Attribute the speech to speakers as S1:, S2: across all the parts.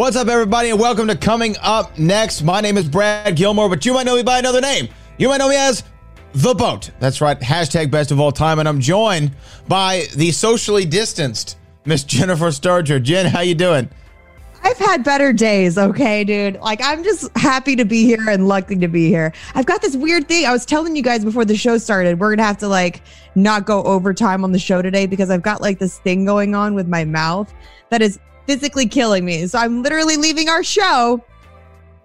S1: What's up, everybody, and welcome to Coming Up Next. My name is Brad Gilmore, but you might know me by another name. You might know me as The Boat. That's right, hashtag best of all time, and I'm joined by the socially distanced Miss Jennifer Sturger. Jen, how you doing?
S2: I've had better days, okay, dude. Like I'm just happy to be here and lucky to be here. I've got this weird thing. I was telling you guys before the show started, we're gonna have to like not go overtime on the show today because I've got like this thing going on with my mouth that is physically killing me. So I'm literally leaving our show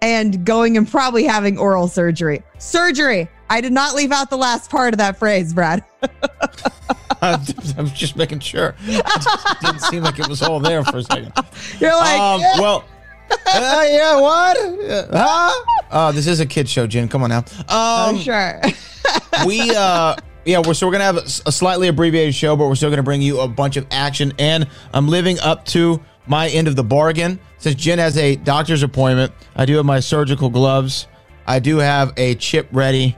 S2: and going and probably having oral surgery. Surgery. I did not leave out the last part of that phrase, Brad.
S1: I'm just making sure. It didn't seem like it was all there for a second.
S2: You're like,
S1: Um,
S2: yeah.
S1: well, uh, yeah, what? Uh, huh? Oh, this is a kid show, Jen. Come on now.
S2: oh,
S1: Um,
S2: sure.
S1: we uh yeah we're so we're gonna have a slightly abbreviated show but we're still gonna bring you a bunch of action and i'm living up to my end of the bargain. Since jen has a doctor's appointment i do have my surgical gloves. I do have a chip ready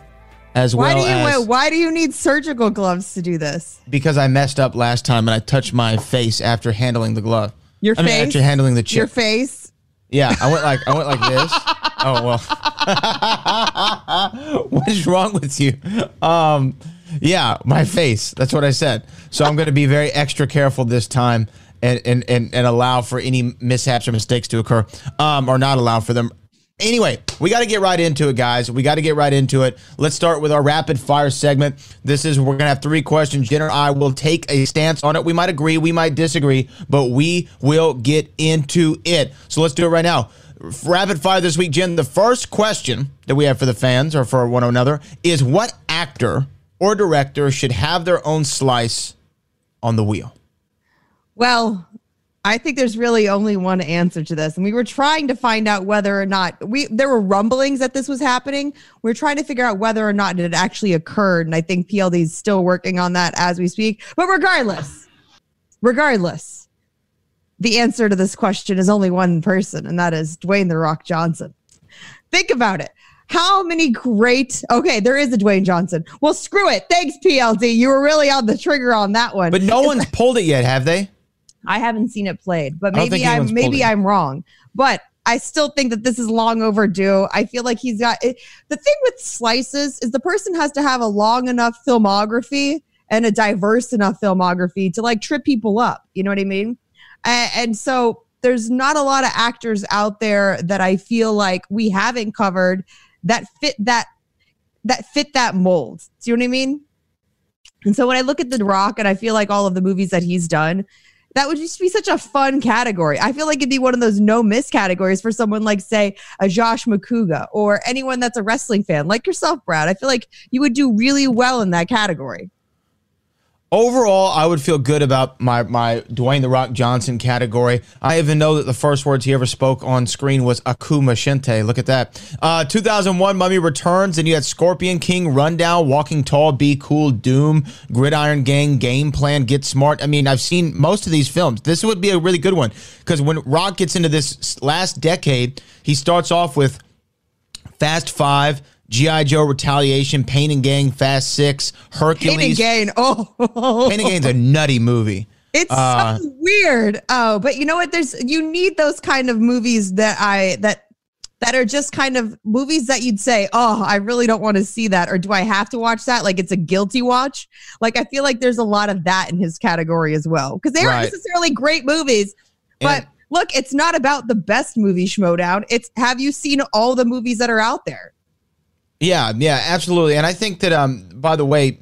S1: as
S2: why
S1: well
S2: do you
S1: as
S2: why do you need surgical gloves to do this?
S1: because i messed up last time and i touched my face after handling the glove.
S2: Your
S1: I mean,
S2: face?
S1: after handling the chip.
S2: Your face?
S1: yeah i went like i went like this. Oh well. What is wrong with you? Um yeah my face that's what i said so i'm going to be very extra careful this time and and and, and allow for any mishaps or mistakes to occur um or not allow for them Anyway, we got to get right into it, guys. We got to get right into it. Let's start with our rapid fire segment. This is we're gonna have three questions. Jen and I will take a stance on it. We might agree, we might disagree, but we will get into it. So let's do it right now. Rapid fire this week, Jen. The first question that we have for the fans or for one another is: What actor or director should have their own slice on the wheel?
S2: Well, I think there's really only one answer to this. And we were trying to find out whether or not we there were rumblings that this was happening. We are trying to figure out whether or not it actually occurred. And I think PLD is still working on that as we speak. But regardless, regardless, the answer to this question is only one person, and that is Dwayne the Rock Johnson. Think about it. How many great okay, there is a Dwayne Johnson. Well, screw it. Thanks, PLD. You were really on the trigger on that one.
S1: But no one's pulled it yet, have they?
S2: I haven't seen it played, but maybe I'm maybe. I'm wrong. But I still think that this is long overdue. I feel like he's got it. The thing with slices is the person has to have a long enough filmography and a diverse enough filmography to like trip people up. You know what I mean? A- And, so there's not a lot of actors out there that I feel like we haven't covered that fit that that fit that mold. Do you know what I mean? And so when I look at The Rock and I feel like all of the movies that he's done, that would just be such a fun category. I feel like it'd be one of those no miss categories for someone like, say, a Josh Macuga or anyone that's a wrestling fan like yourself, Brad. I feel like you would do really well in that category.
S1: Overall, I would feel good about my my Dwayne the Rock Johnson category. I even know that the first words he ever spoke on screen was Akuma Shinte. Look at that. Uh, 2001 Mummy Returns, and you had Scorpion King, Rundown, Walking Tall, Be Cool, Doom, Gridiron Gang, Game Plan, Get Smart. I mean, I've seen most of these films. This would be a really good one because when Rock gets into this last decade, he starts off with Fast Five. G.I. Joe Retaliation, Pain and Gang, Fast Six, Hercules.
S2: Pain and Gain. Oh,
S1: Pain and Gain's a nutty movie.
S2: It's
S1: Uh,
S2: so weird. Oh, but you know what? There's you need those kind of movies that I that that are just kind of movies that you'd say, "Oh, I really don't want to see that," or "Do I have to watch that?" Like it's a guilty watch. Like I feel like there's a lot of that in his category as well because they aren't
S1: Right.
S2: necessarily great movies, but.
S1: And-
S2: Look, it's not about the best movie schmoedown. It's have you seen all the movies that are out there?
S1: Yeah, yeah, absolutely. And I think that um by the way,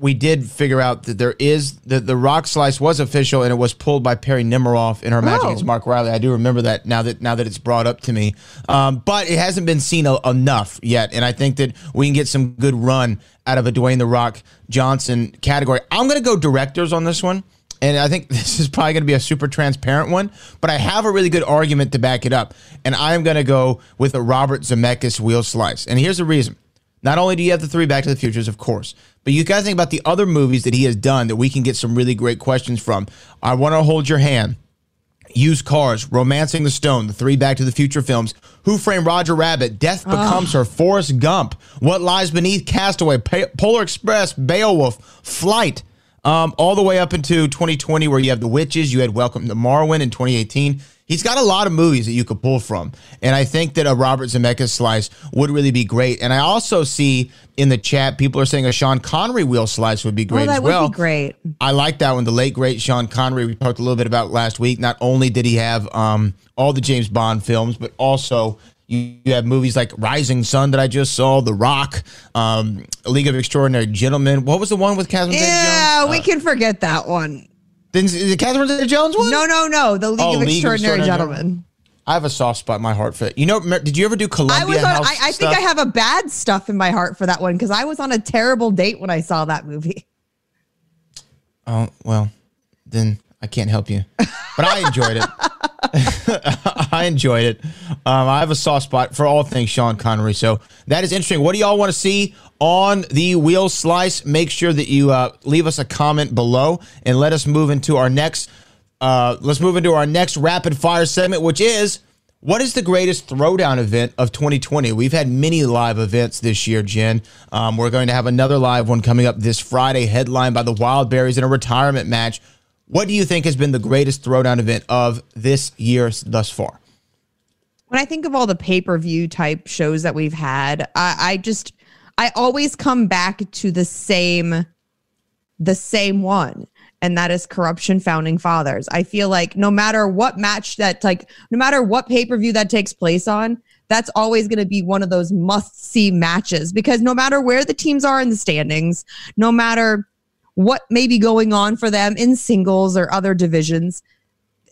S1: we did figure out that there is that the rock slice was official and it was pulled by Perry Nemiroff in her match
S2: Oh.
S1: against Mark Riley. I do remember that now that now that it's brought up to me. Um, but it hasn't been seen a, enough yet, and I think that we can get some good run out of a Dwayne the Rock Johnson category. I'm gonna go directors on this one. And I think this is probably going to be a super transparent one, but I have a really good argument to back it up. And I am going to go with a Robert Zemeckis wheel slice. And here's the reason. Not only do you have the three Back to the Futures, of course, but you guys think about the other movies that he has done that we can get some really great questions from. I want to hold your hand. Used Cars, Romancing the Stone, the three Back to the Future films, Who Framed Roger Rabbit, Death Becomes Her, Forrest Gump, What Lies Beneath, Castaway, Pa- Polar Express, Beowulf, Flight, um, all the way up into 2020 where you have The Witches, you had Welcome to Marwen in 2018. He's got a lot of movies that you could pull from. And I think that a Robert Zemeckis slice would really be great. And I also see in the chat, people are saying a Sean Connery wheel slice would be great
S2: oh, that
S1: as well.
S2: would be great.
S1: I like that one. The late great Sean Connery. We talked a little bit about last week. Not only did he have um, all the James Bond films, but also you, you have movies like Rising Sun that I just saw, The Rock, um, League of Extraordinary Gentlemen. What was the one with Catherine
S2: Yeah,
S1: Zeta-Jones?
S2: we can forget that one.
S1: Didn't, it Catherine Zeta-Jones one?
S2: No, no, no. The League
S1: Oh,
S2: of
S1: League of
S2: Extraordinary
S1: Extraordinary
S2: Gentlemen.
S1: I have a soft spot in my heart for it. You know, did you ever do Columbia
S2: I was on. I, I think? I have a bad stuff in my heart for that one because I was on a terrible date when I saw that movie.
S1: Oh well, then I can't help you. But I enjoyed it. I enjoyed it. Um, I have a soft spot for all things Sean Connery, so that is interesting. What do y'all want to see on the wheel slice? Make sure that you uh, leave us a comment below and let us move into our next. Uh, let's move into our next rapid fire segment, which is what is the greatest throwdown event of 2020? We've had many live events this year, Jen. Um, we're going to have another live one coming up this Friday, headlined by the Wildberries in a retirement match. What do you think has been the greatest throwdown event of this year thus far?
S2: when I think of all the pay per view type shows that we've had, I, I just I always come back to the same the same one. And that is corruption founding fathers. I feel like no matter what match that like no matter what pay-per-view that takes place on, that's always going to be one of those must-see matches because no matter where the teams are in the standings, no matter what may be going on for them in singles or other divisions,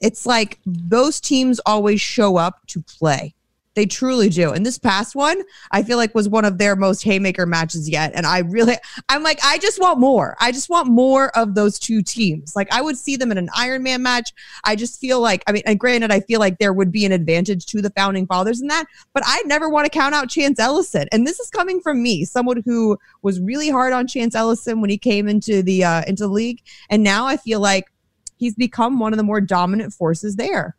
S2: it's like those teams always show up to play. They truly do. And this past one, I feel like was one of their most haymaker matches yet. And I really, I'm like, I just want more. I just want more of those two teams. Like I would see them in an Iron Man match. I just feel like, I mean, and granted, I feel like there would be an advantage to the founding fathers in that, but I never want to count out Chance Ellison. And this is coming from me, someone who was really hard on Chance Ellison when he came into the uh, into the league, and now I feel like he's become one of the more dominant forces there.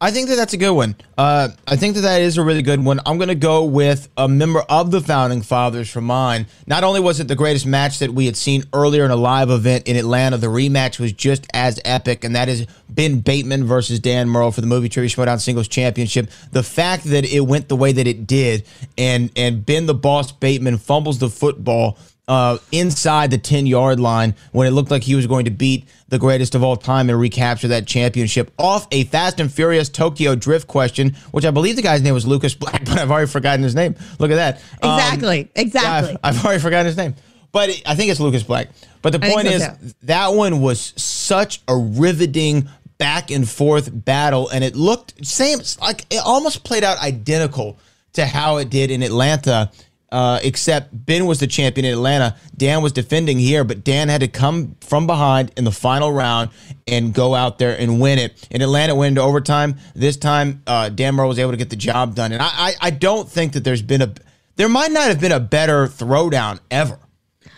S1: I think that that's a good one. Uh, I think that that is a really good one. I'm going to go with a member of the founding fathers for mine. Not only was it the greatest match that we had seen earlier in a live event in Atlanta, the rematch was just as epic, and that is Ben Bateman versus Dan Murrell for the Movie Trivia Showdown Singles Championship. The fact that it went the way that it did, and and Ben the Boss Bateman fumbles the football uh, inside the 10 yard line when it looked like he was going to beat the greatest of all time and recapture that championship off a Fast and Furious Tokyo Drift question, which I believe the guy's name was Lucas Black, but I've already forgotten his name. Look at that. Um,
S2: Exactly.
S1: yeah,
S2: exactly.
S1: I've, I've already forgotten his name. But it- I think it's Lucas Black. But the point
S2: so,
S1: is,
S2: too.
S1: that one was such a riveting back and forth battle, and it looked same like it almost played out identical to how it did in Atlanta Uh, except Ben was the champion in Atlanta. Dan was defending here, but Dan had to come from behind in the final round and go out there and win it. In Atlanta, went into overtime. This time, uh, Dan Murrell was able to get the job done. And I, I, I don't think that there's been a, there might not have been a better throwdown ever.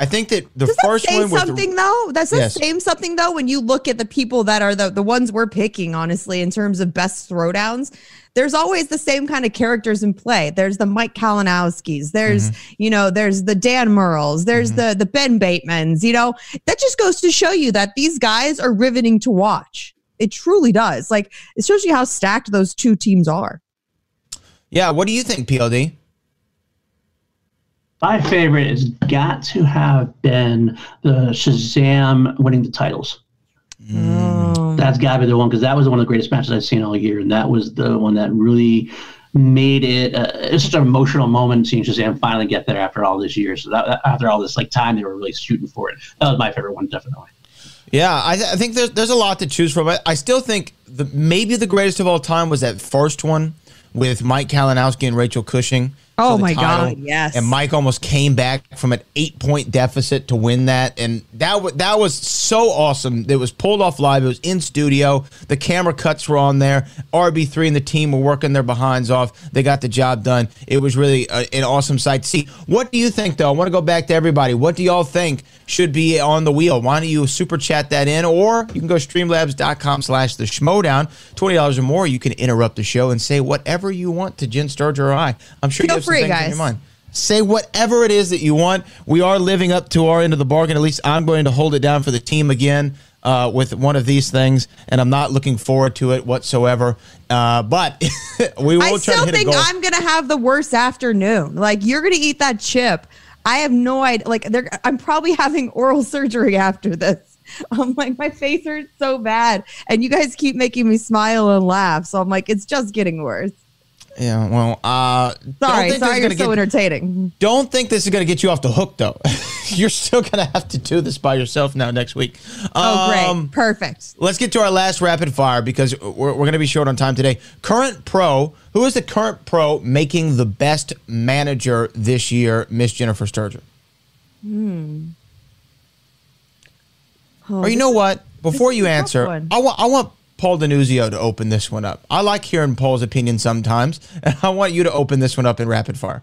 S1: I think that the
S2: Does
S1: first
S2: that say
S1: one was
S2: something though? That's the
S1: Yes.
S2: say something though when you look at the people that are the the ones we're picking, honestly, in terms of best throwdowns? There's always the same kind of characters in play. There's the Mike Kalinowskis. There's
S1: Mm-hmm.
S2: you know there's the Dan Murrells. There's the the Ben Batemans. You know that just goes to show you that these guys are riveting to watch. It truly does. Like it shows you how stacked those two teams are.
S1: Yeah, what do you think, PLD?
S3: My favorite has got to have been the Shazam winning the titles. That's got to be the one because that was one of the greatest matches I've seen all year, and that was the one that really made it. Uh, it's such an emotional moment seeing Shazam finally get there after all this years. So that, that- after all this like time, they were really shooting for it. That was my favorite one, definitely.
S1: Yeah, I, th- I think there's there's a lot to choose from. I, I still think the maybe the greatest of all time was that first one with Mike Kalinowski and Rachel Cushing.
S2: Oh my
S1: title.
S2: God, yes.
S1: And Mike almost came back from an eight point deficit to win that, and that was that was so awesome. It was pulled off live. It was in studio. The camera cuts were on there. RB three and the team were working their behinds off. They got the job done. It was really a, an awesome sight to see. What do you think, though? I want to go back to everybody. What do y'all think should be on the wheel? Why don't you super chat that in, or you can go streamlabs.com slash the schmoedown. Twenty dollars or more. You can interrupt the show and say whatever you want to Jen Sturger or I. I'm sure you have
S2: free,
S1: things in
S2: guys.
S1: your mind. Say whatever it is that you want. We are living up to our end of the bargain. At least I'm going to hold it down for the team again uh, with one of these things, and I'm not looking forward to it whatsoever. Uh, but we will
S2: I
S1: try
S2: still
S1: to hit
S2: think
S1: a goal.
S2: I'm gonna have the worst afternoon. Like you're gonna eat that chip. I have no idea. Like they're, I'm probably having oral surgery after this. I'm like my face hurts so bad, and you guys keep making me smile and laugh. So I'm like, it's just getting worse.
S1: Yeah, well, uh, don't
S2: Sorry,
S1: think this
S2: sorry,
S1: is
S2: you're so
S1: get-
S2: entertaining.
S1: Don't think this is going to get you off the hook, though. You're still going to have to do this by yourself now next week.
S2: Oh, great,
S1: Um,
S2: perfect.
S1: Let's get to our last rapid fire because we're, we're going to be short on time today. Current pro, who is the current pro making the best manager this year, Miss Jennifer Sturgeon?
S2: Oh,
S1: or you know what? Before you answer. I want I want Paul Denuzio to open this one up. I like hearing Paul's opinion sometimes, and I want you to open this one up in rapid fire.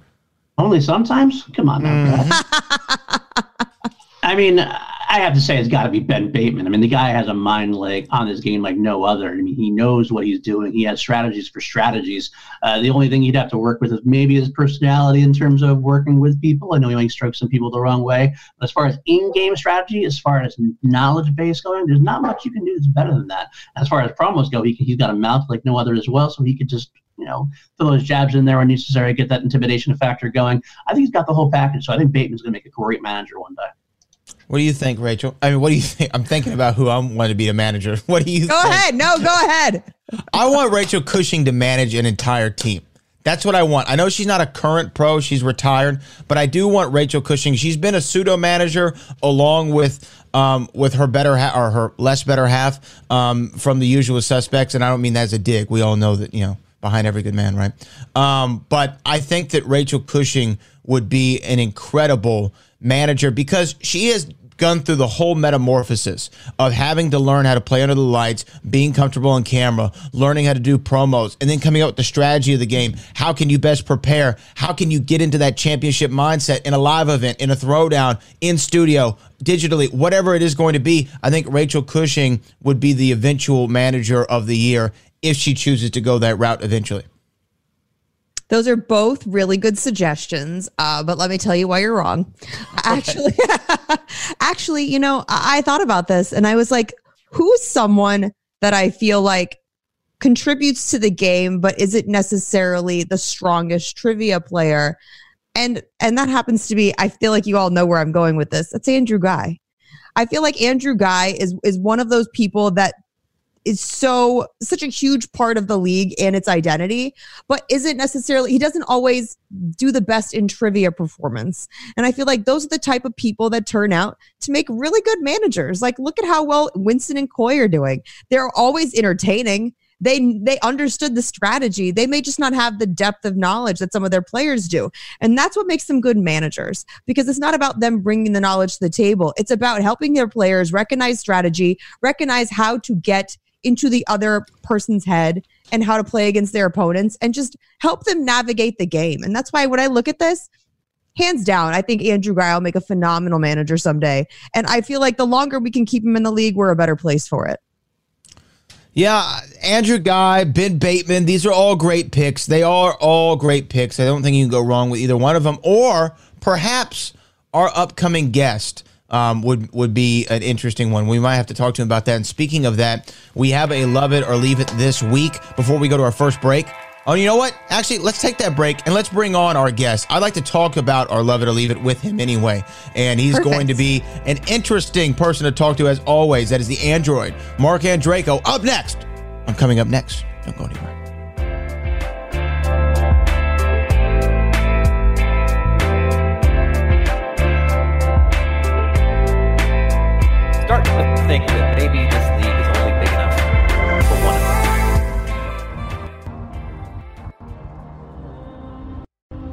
S3: Only sometimes? Come on now, mm-hmm. Brad. I mean, I have to say it's got to be Ben Bateman. I mean, the guy has a mind like on his game like no other. I mean, he knows what he's doing. He has strategies for strategies. Uh, the only thing he'd have to work with is maybe his personality in terms of working with people. I know he might stroke some people the wrong way. But as far as in-game strategy, as far as knowledge base going, there's not much you can do that's better than that. As far as promos go, he he's got a mouth like no other as well, so he could just you know throw those jabs in there when necessary, get that intimidation factor going. I think he's got the whole package. So I think Bateman's going to make a great manager one day.
S1: What do you think, Rachel? I mean, what do you think? I'm thinking about who I want to be a manager. What do you
S2: Go
S1: think?
S2: ahead. No, go ahead.
S1: I want Rachel Cushing to manage an entire team. That's what I want. I know she's not a current pro, she's retired, but I do want Rachel Cushing. She's been a pseudo manager along with um, with her better ha- or her less better half um, from the usual suspects, and I don't mean that as a dig. We all know that you know behind every good man, right? Um, but I think that Rachel Cushing would be an incredible manager because she has gone through the whole metamorphosis of having to learn how to play under the lights, being comfortable on camera, learning how to do promos, and then coming up with the strategy of the game. How can you best prepare? How can you get into that championship mindset in a live event, in a throwdown, in studio, digitally, whatever it is going to be? I think Rachel Cushing would be the eventual manager of the year if she chooses to go that route eventually.
S2: Those are both really good suggestions, uh, but let me tell you why you're wrong. Actually, actually, you know, I, I thought about this and I was like, who's someone that I feel like contributes to the game, but isn't necessarily the strongest trivia player? And and that happens to be, I feel like you all know where I'm going with this. That's Andrew Guy. I feel like Andrew Guy is is one of those people that is so such a huge part of the league and its identity, but isn't necessarily he doesn't always do the best in trivia performance. And I feel like those are the type of people that turn out to make really good managers. Like look at how well Winston and Coy are doing. They're always entertaining. they they understood the strategy. They may just not have the depth of knowledge that some of their players do. And that's what makes them good managers because it's not about them bringing the knowledge to the table. It's about helping their players recognize strategy, recognize how to get into the other person's head and how to play against their opponents and just help them navigate the game. And that's why when I look at this, hands down, I think Andrew Guy will make a phenomenal manager someday. And I feel like the longer we can keep him in the league, we're a better place for it.
S1: Yeah, Andrew Guy, Ben Bateman, these are all great picks. They are all great picks. I don't think you can go wrong with either one of them. Or perhaps our upcoming guest um, would would be an interesting one. We might have to talk to him about that. And speaking of that, we have a love it or leave it this week before we go to our first break. Oh, you know what? Actually, let's take that break and let's bring on our guest. I'd like to talk about our love it or leave it with him anyway. And he's
S2: Perfect.
S1: going to be an interesting person to talk to as always. That is the android, Mark Andreyko. Up next. I'm coming up next. Don't go anywhere.
S4: Think that maybe this league is only big enough for one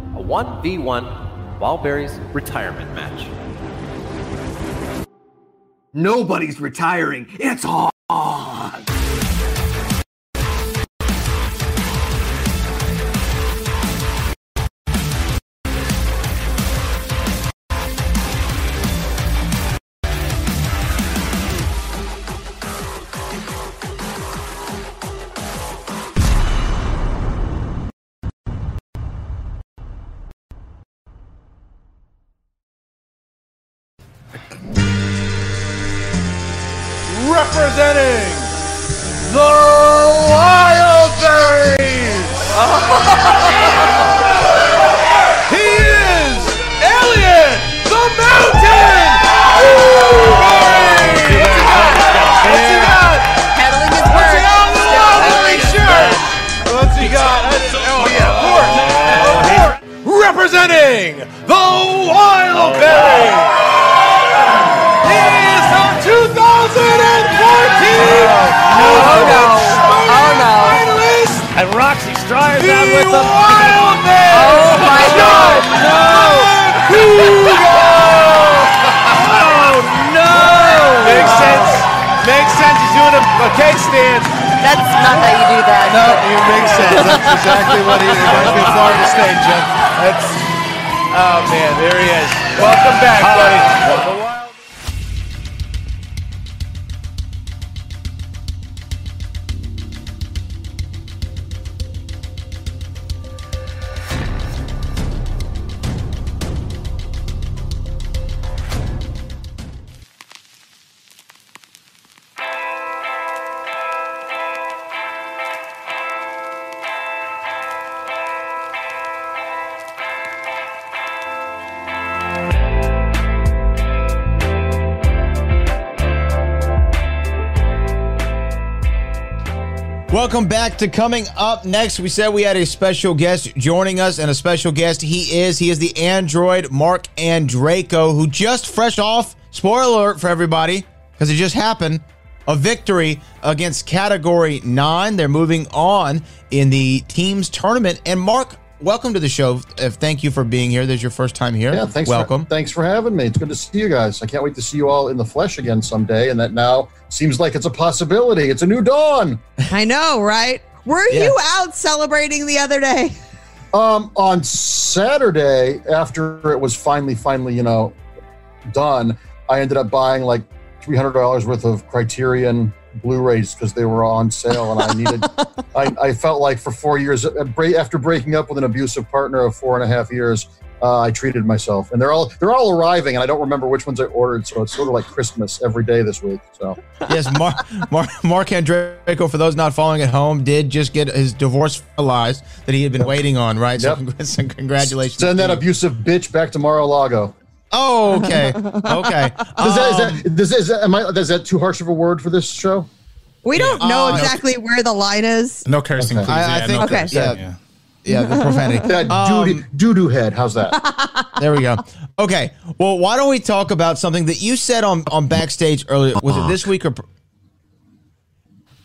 S4: of. A 1v1 Wildberries retirement match.
S5: Nobody's retiring. It's on.
S6: Representing the Wildberries. he is Alien the Mountain. What's he got?
S7: Peddling
S6: Oh no.
S7: Oh no. Oh,
S6: finalist,
S4: And Roxy Striar's
S6: the
S4: out with them.
S6: Wildman.
S7: Oh my god. Oh, no. oh, no.
S6: Makes sense. Makes sense. He's doing a, a cake stand.
S7: That's not how you do that.
S6: No, it makes sense. That's exactly what he reminds me of Florida State, Jeff. That's. Oh man, there he is. Welcome back, buddy.
S1: Welcome back to coming up next. We said we had a special guest joining us, and a special guest he is. He is the android Mark Andreyko, who just fresh off, spoiler alert for everybody, because it just happened, a victory against Category 9. They're moving on in the team's tournament. And Mark, welcome to the show. Thank you for being here. This is your first time here.
S8: Yeah, thanks.
S1: Welcome.
S8: For, thanks for having me. It's good to see you guys. I can't wait to see you all in the flesh again someday. And that now seems like it's a possibility. It's a new dawn.
S2: I know, right? Were
S1: Yeah.
S2: you out celebrating the other day?
S8: Um, on Saturday, after it was finally, finally, you know, done, I ended up buying like three hundred dollars worth of Criterion Blu-rays because they were on sale, and I needed. I, I felt like for four years, uh, after breaking up with an abusive partner of four and a half years, uh, I treated myself, and they're all they're all arriving, and I don't remember which ones I ordered, so it's sort of like Christmas every day this week. So
S1: yes, Mark, Mark, Mark Andreyko, for those not following at home, did just get his divorce finalized that he had been waiting on, right? So,
S8: Yep.
S1: congr- so congratulations.
S8: send that abusive bitch back to Mar-a-Lago.
S1: Oh, okay. Okay.
S8: Does that, is
S1: Um,
S8: that, does, is that, am I, is that too harsh of a word for this show?
S2: We don't know
S1: Uh,
S2: exactly where the line is.
S9: No cursing,
S8: Okay.
S9: please.
S1: I- I
S9: yeah,
S1: think-
S9: no
S2: Okay.
S9: cursing.
S1: Yeah.
S9: Yeah.
S1: yeah, the profanity.
S8: That
S1: Um,
S8: doo doo doo head. How's that?
S1: There we go. Okay. Well, why don't we talk about something that you said on, on backstage earlier? Was it this week or? pr-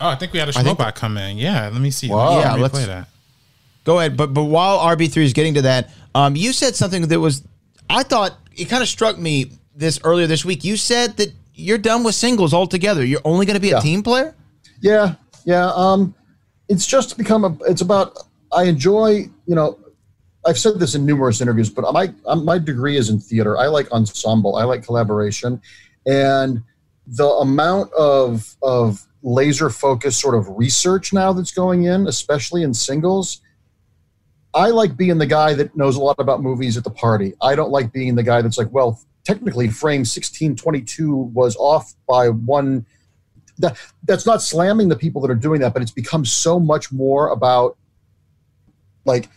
S9: Oh, I think we had a
S1: think-
S9: Schmobot come in. Yeah, let me see.
S8: Wow.
S9: Let me-
S1: Yeah,
S9: let me
S1: let's-
S9: play that.
S1: Go ahead. But but while RB three is getting to that, um, you said something that was, I thought it kind of struck me this earlier this week. You said that you're done with singles altogether. You're only going to be a team player.
S8: Yeah, yeah. Um, it's just become a. It's about. I enjoy. You know, I've said this in numerous interviews, but my um, my degree is in theater. I like ensemble. I like collaboration, and the amount of of laser focused sort of research now that's going in, especially in singles. I like being the guy that knows a lot about movies at the party. I don't like being the guy that's like, well, technically, frame sixteen twenty two was off by one that that's not slamming the people that are doing that, but it's become so much more about like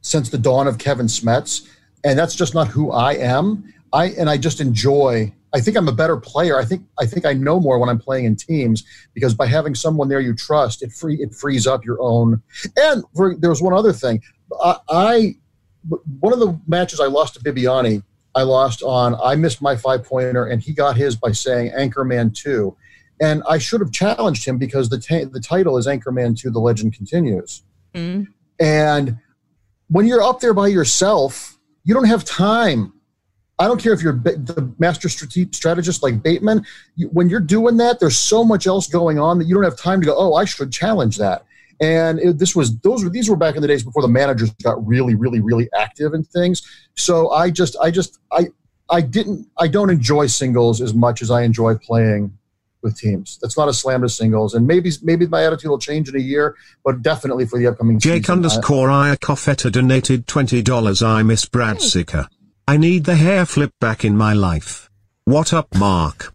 S8: since the dawn of Kevin Smets, and that's just not who I am. I and I just enjoy. I think I'm a better player. I think I think I know more when I'm playing in teams because by having someone there you trust, it free it frees up your own. And for, there was one other thing. I, I one of the matches I lost to Bibiani, I lost on. I missed my five pointer, and he got his by saying Anchorman Two and I should have challenged him because the ta- the title is Anchorman 2 The Legend Continues.
S2: Mm.
S8: And when you're up there by yourself, you don't have time. I don't care if you're the master strategist like Bateman. When you're doing that, there's so much else going on that you don't have time to go. Oh, I should challenge that. And it, this was those were these were back in the days before the managers got really, really, really active in things. So I just, I just, I, I didn't, I don't enjoy singles as much as I enjoy playing with teams. That's not a slam to singles, and maybe maybe my attitude will change in a year, but definitely for the upcoming
S10: Jake
S8: season. I-
S10: underscore Iacofetta donated $20. I miss Brad Sicker. I need the hair flip back in my life. What up, Mark?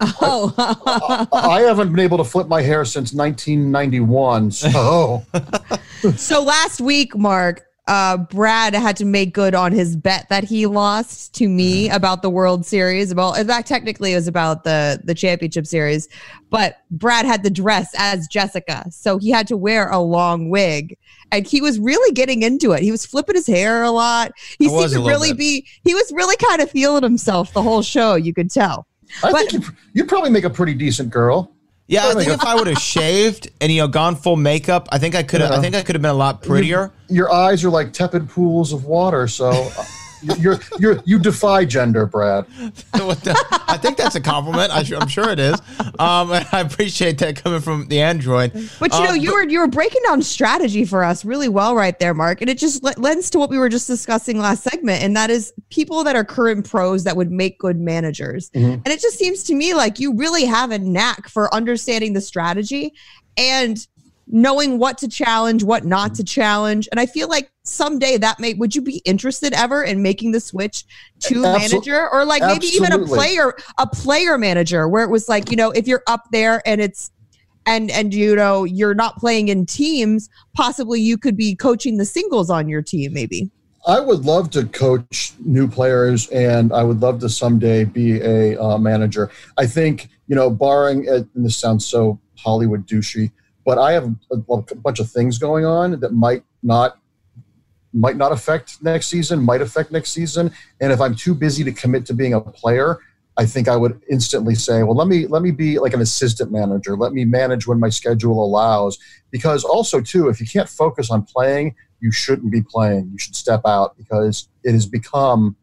S2: Oh,
S8: I haven't been able to flip my hair since 1991. So
S2: so last week, Mark, uh, Brad had to make good on his bet that he lost to me about the World Series. About in fact, technically, it was about the the championship series, but Brad had the dress as Jessica, so he had to wear a long wig, and he was really getting into it. He was flipping his hair a lot. He
S1: I
S2: seemed to really
S1: bit.
S2: be. He was really kind of feeling himself the whole show. You could tell.
S8: I
S2: But-
S8: think you'd, you'd probably make a pretty decent girl.
S1: Yeah, I think if I would have shaved and you know gone full makeup, I think I could have. I think I could have been a lot prettier.
S8: Your eyes are like tepid pools of water. So you're you're you defy gender, Brad.
S1: I think that's a compliment. I, am sure it is. Um, I appreciate that coming from the android.
S2: But you know,
S1: Um,
S2: you were you were breaking down strategy for us really well right there, Mark, and it just le- lends to what we were just discussing last segment, and that is people that are current pros that would make good managers.
S8: Mhm.
S2: And it just seems to me like you really have a knack for understanding the strategy and knowing what to challenge, what not to challenge. And I feel like someday that may would you be interested ever in making the switch to
S8: Absol-
S2: manager or like maybe even a player a player manager where it was like, you know, if you're up there and it's and and you know you're not playing in teams possibly you could be coaching the singles on your team maybe
S8: I would love to coach new players, and I would love to someday be a uh, manager. I think you know, barring and this sounds so Hollywood douchey, but I have a, a bunch of things going on that might not might not affect next season, might affect next season. And if I'm too busy to commit to being a player, I think I would instantly say, well, let me let me be like an assistant manager. Let me manage when my schedule allows. Because also too, if you can't focus on playing, you shouldn't be playing. You should step out because it has become.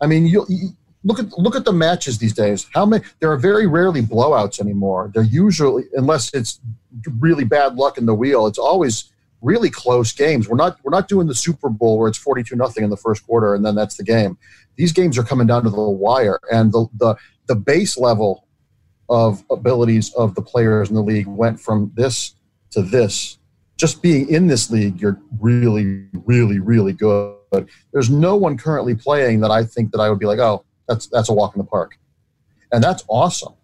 S8: I mean, you, you look at look at the matches these days. How many? There are very rarely blowouts anymore. They're usually, unless it's really bad luck in the wheel, it's always really close games. We're not we're not doing the Super Bowl where it's forty two nothing in the first quarter and then that's the game. These games are coming down to the wire, and the the the base level of abilities of the players in the league went from this to this. Just being in this league, you're really, really, really good. There's no one currently playing that I think that I would be like, oh, that's that's a walk in the park, and that's awesome.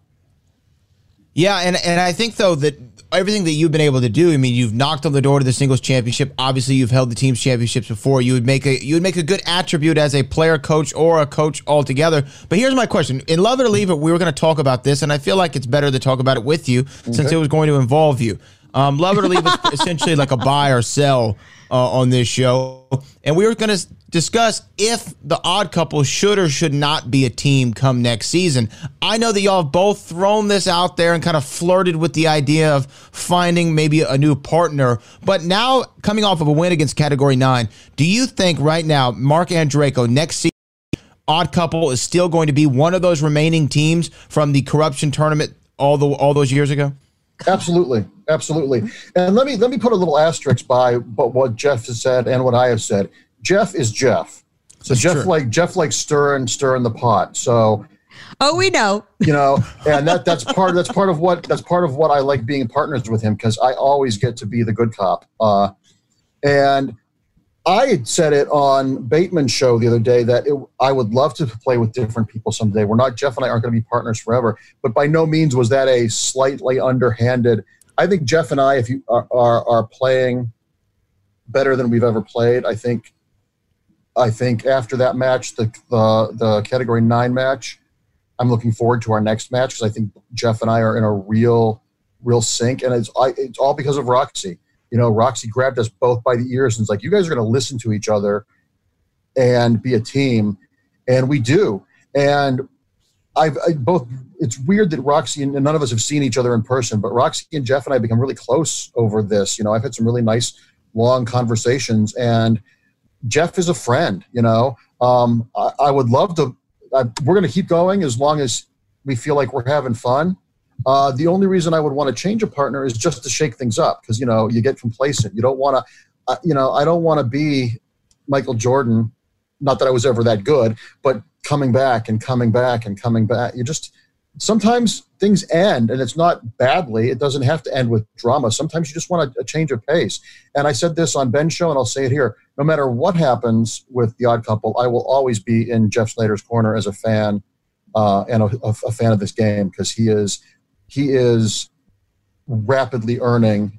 S1: Yeah, and and I think though that everything that you've been able to do, I mean, you've knocked on the door to the singles championship. Obviously, you've held the team's championships before. You would make a you would make a good attribute as a player coach or a coach altogether. But here's my question: In Love It or Leave It, we were going to talk about this, and I feel like it's better to talk about it with you since it was going to involve you. Um, love it or leave is essentially like a buy or sell uh, on this show, and we were going to discuss if the Odd Couple should or should not be a team come next season. I know that y'all have both thrown this out there and kind of flirted with the idea of finding maybe a new partner, but now coming off of a win against Category Nine, do you think right now Mark Andreyko next season? Odd Couple is still going to be one of those remaining teams from the corruption tournament all the all those years ago.
S8: Absolutely, absolutely. And let me let me put a little asterisk by but what Jeff has said and what I have said. Jeff is Jeff. So
S1: That's
S8: Jeff
S1: true.
S8: like Jeff like stirring stirring the pot. So
S2: Oh, we know.
S8: you know, and that that's part that's part of what that's part of what I like being partners with him because I always get to be the good cop. Uh, and I had said it on Bateman's show the other day that it, I would love to play with different people someday. We're not Jeff and I aren't going to be partners forever, but by no means was that a slightly underhanded. I think Jeff and I, if you are are, are playing better than we've ever played, I think. I think after that match, the the, the category nine match, I'm looking forward to our next match because I think Jeff and I are in a real, real sync, and it's I, it's all because of Roxy. You know, Roxy grabbed us both by the ears and was like, "You guys are going to listen to each other and be a team," and we do. And I've I both. It's weird that Roxy and none of us have seen each other in person, but Roxy and Jeff and I become really close over this. You know, I've had some really nice, long conversations, and Jeff is a friend. You know, um, I, I would love to. I, we're going to keep going as long as we feel like we're having fun. Uh, the only reason I would want to change a partner is just to shake things up because you know you get complacent. You don't want to, uh, you know, I don't want to be Michael Jordan. Not that I was ever that good, but coming back and coming back and coming back. You just sometimes things end, and it's not badly. It doesn't have to end with drama. Sometimes you just want a, a change of pace. And I said this on Ben's show, and I'll say it here: no matter what happens with the Odd Couple, I will always be in Jeff Sneider's corner as a fan uh, and a, a fan of this game because he is he is rapidly earning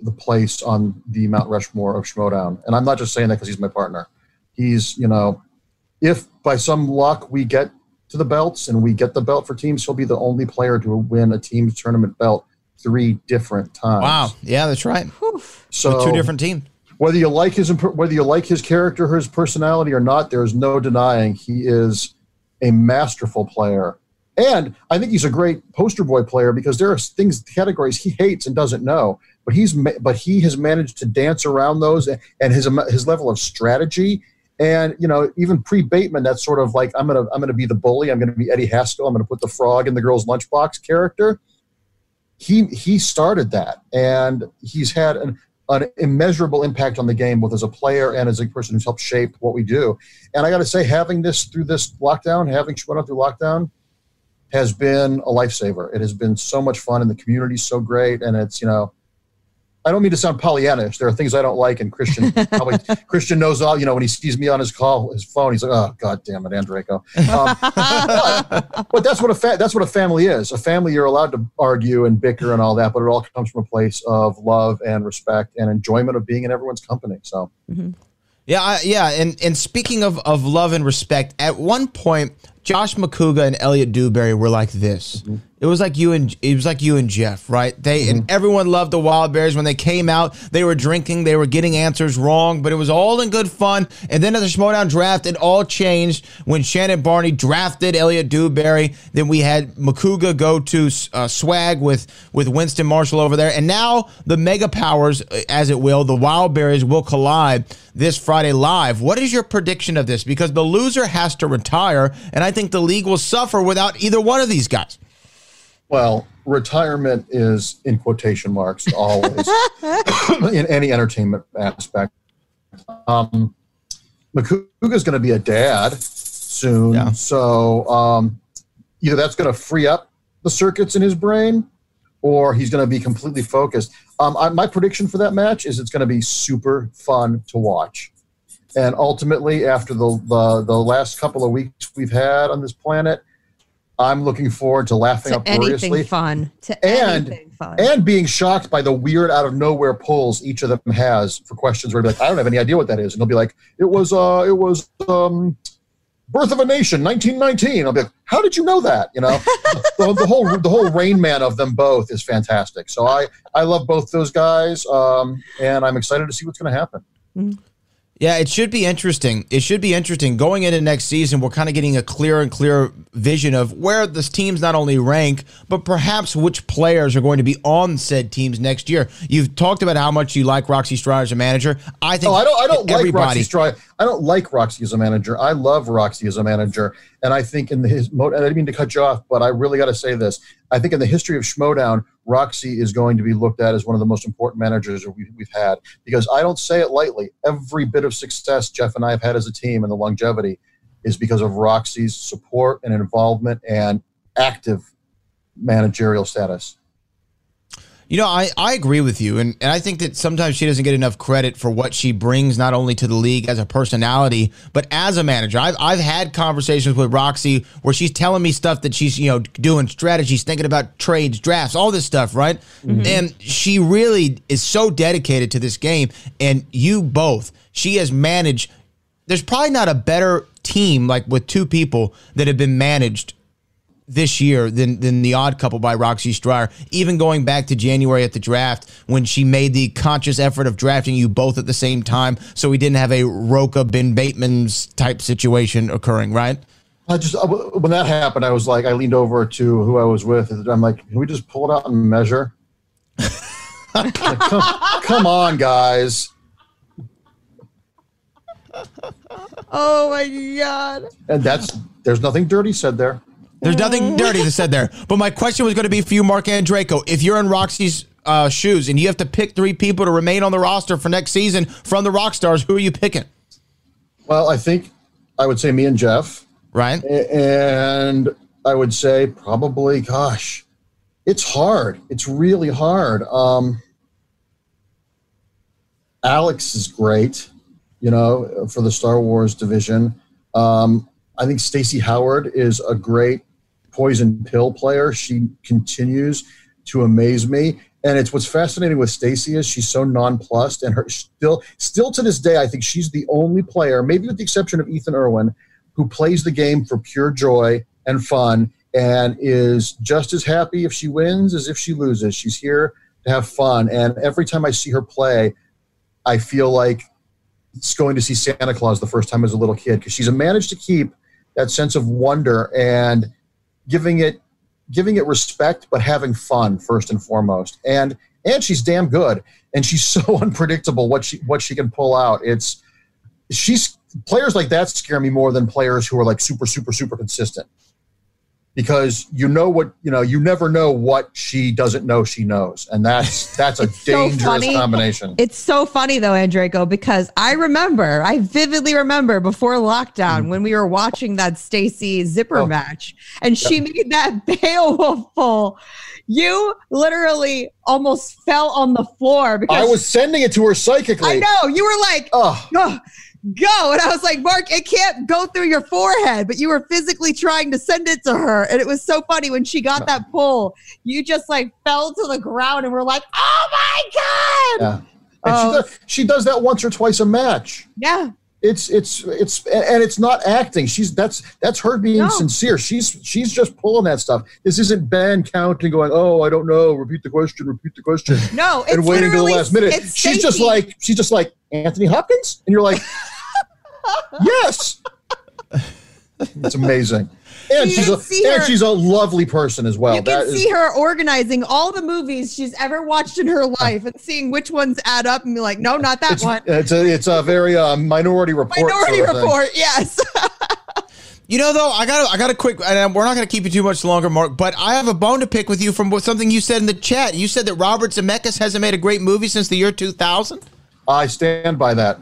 S8: the place on the Mount Rushmore of Schmoedown. And I'm not just saying that because he's my partner. He's, you know, if by some luck we get to the belts and we get the belt for teams, he'll be the only player to win a team's tournament belt three different times.
S1: Wow, yeah, that's right.
S8: So
S1: With two different teams.
S8: Whether you like his whether you like his character his personality or not, there is no denying he is a masterful player. And I think he's a great poster boy player because there are things categories he hates and doesn't know, but he's but he has managed to dance around those and, his his level of strategy and you know even pre Bateman that's sort of like I'm gonna I'm gonna be the bully I'm gonna be Eddie Haskell I'm gonna put the frog in the girl's lunchbox character. He he started that and he's had an an immeasurable impact on the game, both as a player and as a person who's helped shape what we do. And I got to say, having this through this lockdown, having Schmoedown through lockdown, has been a lifesaver. It has been so much fun, and the community's so great. And it's you know, I don't mean to sound Pollyannish. There are things I don't like, and Christian probably Christian knows all. You know, when he sees me on his call, his phone, he's like, "Oh God damn it, Andreyko." Um, but, but that's what a fa- that's what a family is. A family, you're allowed to argue and bicker and all that, but it all comes from a place of love and respect and enjoyment of being in everyone's company. So.
S1: Yeah, I, yeah, and and speaking of of love and respect, at one point, Josh Macuga and Elliot Dewberry were like this. It was like you and it was like you and Jeff, right? They and everyone loved the Wild Bears when they came out. They were drinking, they were getting answers wrong, but it was all in good fun. And then at the Schmoedown draft, it all changed when Shannon Barney drafted Elliot Dewberry. Then we had Macuga go to uh, swag with with Winston Marshall over there, and now the Mega Powers, uh, as it will, the Wild Bears will collide this Friday live. What is your prediction of this? Because the loser has to retire, and I think the league will suffer without either one of these guys.
S8: Well, retirement is in quotation marks always in any entertainment aspect. Um, Macuga's going to be a dad soon, so um, either that's going to free up the circuits in his brain, or he's going to be completely focused. Um, I, my prediction for that match is it's going to be super fun to watch. And ultimately, after the, the the last couple of weeks we've had on this planet, I'm looking forward to laughing
S2: To
S8: uproariously
S2: anything fun. To
S8: and
S2: anything fun.
S8: and being shocked by the weird out of nowhere pulls each of them has for questions where be like, I don't have any idea what that is, and they'll be like, it was uh, it was um, Birth of a Nation, 1919. I'll be like, how did you know that? You know, the, the whole the whole Rain Man of them both is fantastic. So I I love both those guys, um, and I'm excited to see what's going to happen.
S1: Yeah, it should be interesting. It should be interesting. Going into next season, we're kind of getting a clearer and clearer vision of where this teams not only rank, but perhaps which players are going to be on said teams next year. You've talked about how much you like Roxy Striar as a manager. I think
S8: Oh, I don't. I don't like. Roxy Striar. I don't like Roxy as a manager. I love Roxy as a manager, and I think in the, his. And I didn't mean to cut you off, but I really got to say this. I think in the history of Schmoedown, Roxy is going to be looked at as one of the most important managers we, we've had because I don't say it lightly. Every bit of success Jeff and I have had as a team and the longevity is because of Roxy's support and involvement and active managerial status.
S1: You know, I, I agree with you. And, and I think that sometimes she doesn't get enough credit for what she brings, not only to the league as a personality, but as a manager. I've, I've had conversations with Roxy where she's telling me stuff that she's, you know, doing strategies, thinking about trades, drafts, all this stuff, right? Mm-hmm. And she really is so dedicated to this game. And you both, she has managed, there's probably not a better team, like with two people that have been managed this year than than the odd couple by Roxy Striar. Even going back to January at the draft when she made the conscious effort of drafting you both at the same time, so we didn't have a Roca Ben Bateman's type situation occurring, right?
S8: I just uh, when that happened, I was like, I leaned over to who I was with, and I'm like, can we just pull it out and measure? Like, come, come on, guys.
S2: Oh my god.
S8: And that's there's nothing dirty said there.
S1: There's nothing dirty to said there. But my question was going to be for you, Mark Andreyko. If you're in Roxy's uh, shoes and you have to pick three people to remain on the roster for next season from the Rock Stars, who are you picking?
S8: Well, I think I would say me and Jeff,
S1: Right?
S8: And I would say probably, gosh, it's hard. It's really hard. Um, Alex is great, you know, for the Star Wars division. Um, I think Stacey Howard is a great poison pill player. She continues to amaze me. And it's what's fascinating with Stacy is she's so nonplussed, and her still, still to this day, I think she's the only player, maybe with the exception of Ethan Irwin, who plays the game for pure joy and fun, and is just as happy if she wins as if she loses. She's here to have fun, and every time I see her play, I feel like it's going to see Santa Claus the first time as a little kid because she's managed to keep that sense of wonder and giving it giving it respect but having fun first and foremost. And and she's damn good and she's so unpredictable what she what she can pull out. It's she's players like that scare me more than players who are like super super super consistent because you know what you know you never know what she doesn't know she knows and that's that's a dangerous
S2: funny.
S8: combination
S2: It's so funny though, Andreyko, because I remember, I vividly remember before lockdown when we were watching that Stacy zipper
S8: Mm. Oh.
S2: match and she made that Beowulf pull. You literally almost fell on the floor because
S8: i was sending it to her psychically
S2: I know you were like,
S8: oh
S2: "Ugh, go. And I was like, Mark, it can't go through your forehead, but you were physically trying to send it to her. And it was so funny when she got that pull, you just like fell to the ground and we're like, oh my God.
S8: yeah and
S2: Oh.
S8: she, does, she does that once or twice a match
S2: Yeah.
S8: it's it's it's and it's not acting she's that's that's her being
S2: No.
S8: sincere she's she's just pulling that stuff this isn't ben counting going oh i don't know repeat the question repeat the question
S2: No, it's
S8: and waiting to the last minute she's just like she's just like anthony hopkins and you're like yes it's amazing and
S2: You
S8: she's a
S2: see
S8: and she's a lovely person as well
S2: you
S8: That
S2: can
S8: is-
S2: see her organizing all the movies she's ever watched in her life and seeing which ones add up and be like, no, not that
S8: it's,
S2: one.
S8: it's a it's a very uh, minority report
S2: Minority
S8: sort of thing.
S2: Report, yes.
S1: You know, though, I got I got a quick, and we're not going to keep you too much longer, Mark. But I have a bone to pick with you from something you said in the chat. You said that Robert Zemeckis hasn't made a great movie since the year 2000.
S8: i stand by that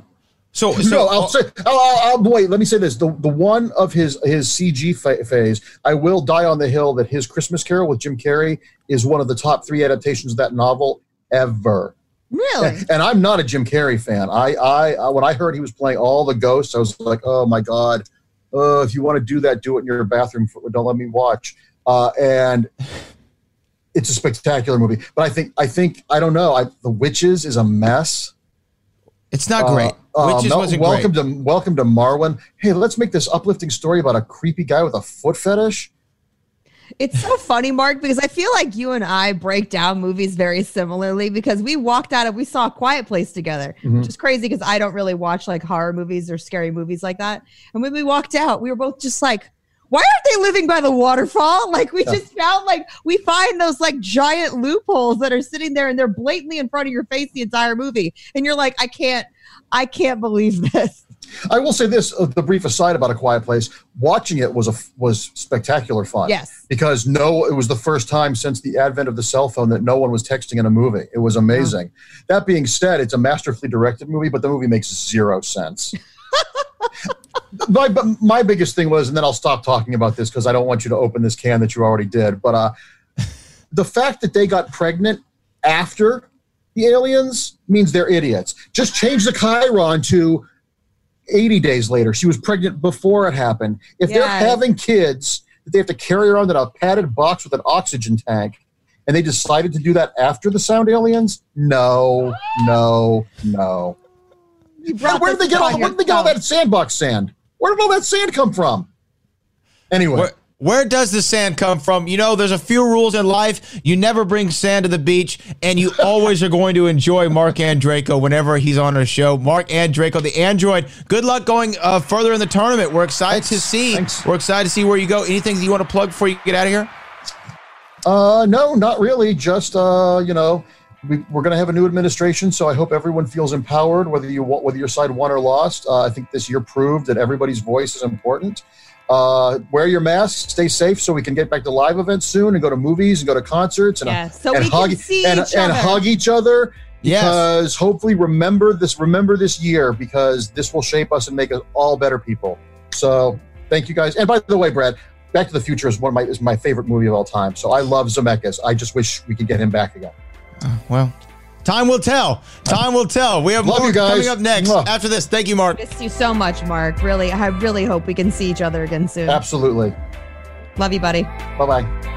S1: So, so
S8: no, I'll say. I'll, I'll, I'll- wait. Let me say this: the the one of his his CG fa- phase, I will die on the hill that his Christmas Carol with Jim Carrey is one of the top three adaptations of that novel ever.
S2: really?
S8: And I'm not a Jim Carrey fan. I, I, I when I heard he was playing all the ghosts, I was like, oh my god. Uh, if you want to do that, do it in your bathroom. Don't let me watch. Uh, and it's a spectacular movie. But I think I think I don't know. I, the Witches is a mess.
S1: It's not
S8: Uh,
S1: great.
S8: Uh,
S1: Witches
S8: Mel-
S1: wasn't
S8: welcome to welcome to Marwen. Hey, let's make this uplifting story about a creepy guy with a foot fetish.
S2: It's so funny, Mark, because I feel like you and I break down movies very similarly because we walked out of we saw a quiet place together,
S8: Mhm.
S2: which is crazy because I don't really watch like horror movies or scary movies like that. And when we walked out, we were both just like, why aren't they living by the waterfall? Like we
S8: Yeah.
S2: just found like we find those like giant loopholes that are sitting there and they're blatantly in front of your face the entire movie. And you're like, I can't, I can't believe this.
S8: I will say this: uh, the brief aside about a quiet place. Watching it was a was spectacular fun.
S2: Yes.
S8: because no, it was the first time since the advent of the cell phone that no one was texting in a movie. It was amazing. That being said, it's a masterfully directed movie, but the movie makes zero sense. my but my biggest thing was, and then I'll stop talking about this because I don't want you to open this can that you already did. But uh, the fact that they got pregnant after the aliens means they're idiots. Just change the Chyron to 80 days later. She was pregnant before it happened. If they're having kids that they have to carry around in a padded box with an oxygen tank, and they decided to do that after the sound aliens, no, no, no. Where did they get all, where did they get all that sandbox sand? Where did all that sand come from? Anyway,
S1: Where, where does the sand come from? You know, there's a few rules in life. You never bring sand to the beach, and you always are going to enjoy Mark Andreyko whenever he's on our show. Mark Andreyko, the android. Good luck going uh, further in the tournament. We're excited to see.
S8: Thanks.
S1: We're excited to see where you go. Anything you want to plug before you get out of here?
S8: Uh, no, not really. Just uh, you know, we, we're going to have a new administration, so I hope everyone feels empowered, whether you wa- whether your side won or lost. Uh, I think this year proved that everybody's voice is important. Uh, wear your mask, stay safe, so we can get back to live events soon and go to movies and go to concerts and,
S2: Yeah, so
S8: and hug and,
S2: each
S8: and
S2: other.
S8: hug each other.
S1: Yes.
S8: Because hopefully, remember this. Remember this year because this will shape us and make us all better people. So, thank you guys. And by the way, Brad, Back to the Future is one of my is my favorite movie of all time. So I love Zemeckis. I just wish we could get him back again.
S1: Uh, well, time will tell. Time will tell. We have
S8: Love
S1: more
S8: you guys.
S1: coming up next.
S8: Mwah.
S1: After this, thank you, Mark.
S2: Miss you so much, Mark. Really, I really hope we can see each other again soon.
S8: Absolutely.
S2: Love you, buddy.
S8: Bye bye.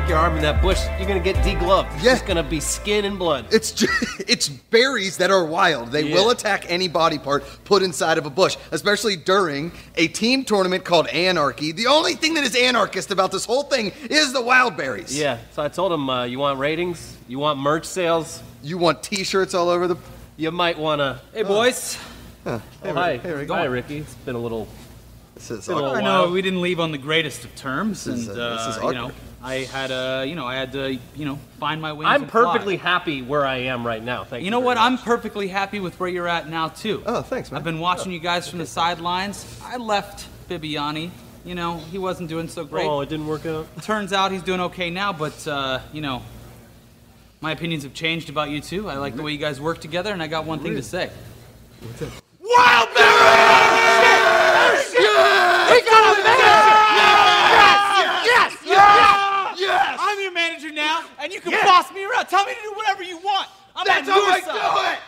S4: Stick your arm in that bush, you're gonna get degloved. It's
S9: Yeah.
S4: just gonna be skin and blood.
S9: It's ju- it's berries that are wild. They
S4: Yeah.
S9: will attack any body part put inside of a bush, especially during a team tournament called Anarchy. The only thing that is anarchist about this whole thing is the wild berries.
S4: Yeah, so I told him, uh, you want ratings? You want merch sales?
S9: You want T-shirts all over the.
S4: You might wanna. Hey, boys.
S9: Huh.
S4: Oh, hi. Hi, Ricky. It's been a little.
S9: This is
S4: been
S11: I know we didn't leave on the greatest of terms,
S9: This is,
S11: and
S9: uh, this is
S11: uh, you know,
S9: awkward.
S11: I had uh, you know, I had to, you know, find my way.
S4: I'm
S11: and fly.
S4: perfectly happy where I am right now. Thank you.
S11: You know what?
S4: much.
S11: I'm perfectly happy with where you're at now too.
S9: Oh, thanks, man.
S11: I've been watching you guys from the sidelines. I left Bibiani. You know, he wasn't doing so great.
S4: Oh, it didn't work out.
S11: Turns out he's doing okay now, but uh, you know, my opinions have changed about you too. I like the way you guys work together, and I got one thing to say.
S6: What's Wild berries!
S7: We got a
S6: Yes! Yes! Yes! Yes!
S11: I'm your manager now, and you can
S6: Yes.
S11: boss me around. Tell me to do whatever you want. I'm
S6: That's
S11: on
S6: how
S11: your
S6: I do it!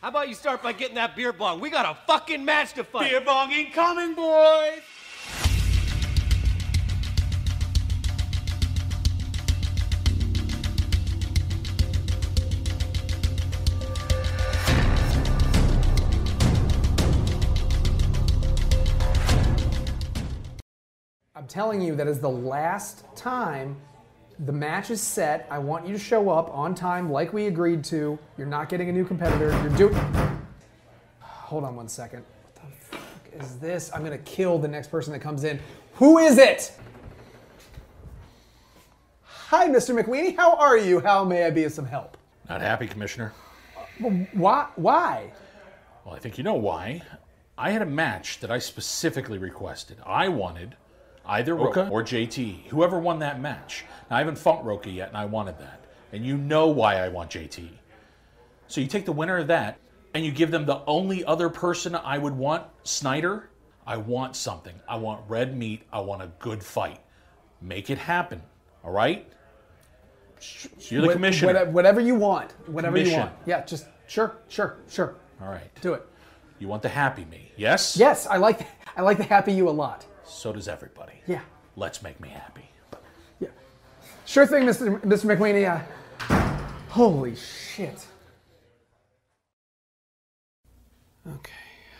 S4: How about you start by getting that beer bong? We got a fucking match to fight.
S11: Beer bong incoming, boys.
S12: I'm telling you, that is the last time the match is set. I want you to show up on time like we agreed to. You're not getting a new competitor. You're doing. Hold on one second. What the fuck is this? I'm going to kill the next person that comes in. Who is it? Hi, Mr. McWeeny. How are you? How may I be of some help?
S13: Not happy, Commissioner.
S12: Why? Why?
S13: Well, I think you know why. I had a match that I specifically requested. I wanted either Roka or JT, whoever won that match. Now, I haven't funked Roka yet, and I wanted that. And you know why I want JT. So you take the winner of that, and you give them the only other person I would want, Sneider. I want something. I want red meat. I want a good fight. Make it happen, all right? You're the
S12: What-
S13: commissioner.
S12: what- Whatever you want. Whatever you want. Yeah, just sure, sure, sure.
S13: All right.
S12: Do it.
S13: You want the happy me, yes?
S12: Yes, I like I like the happy you a lot.
S13: So does everybody.
S12: Yeah.
S13: Let's make me happy. Yeah.
S12: Sure thing, Mr. Mr. McWeeny. Uh, holy shit. Okay,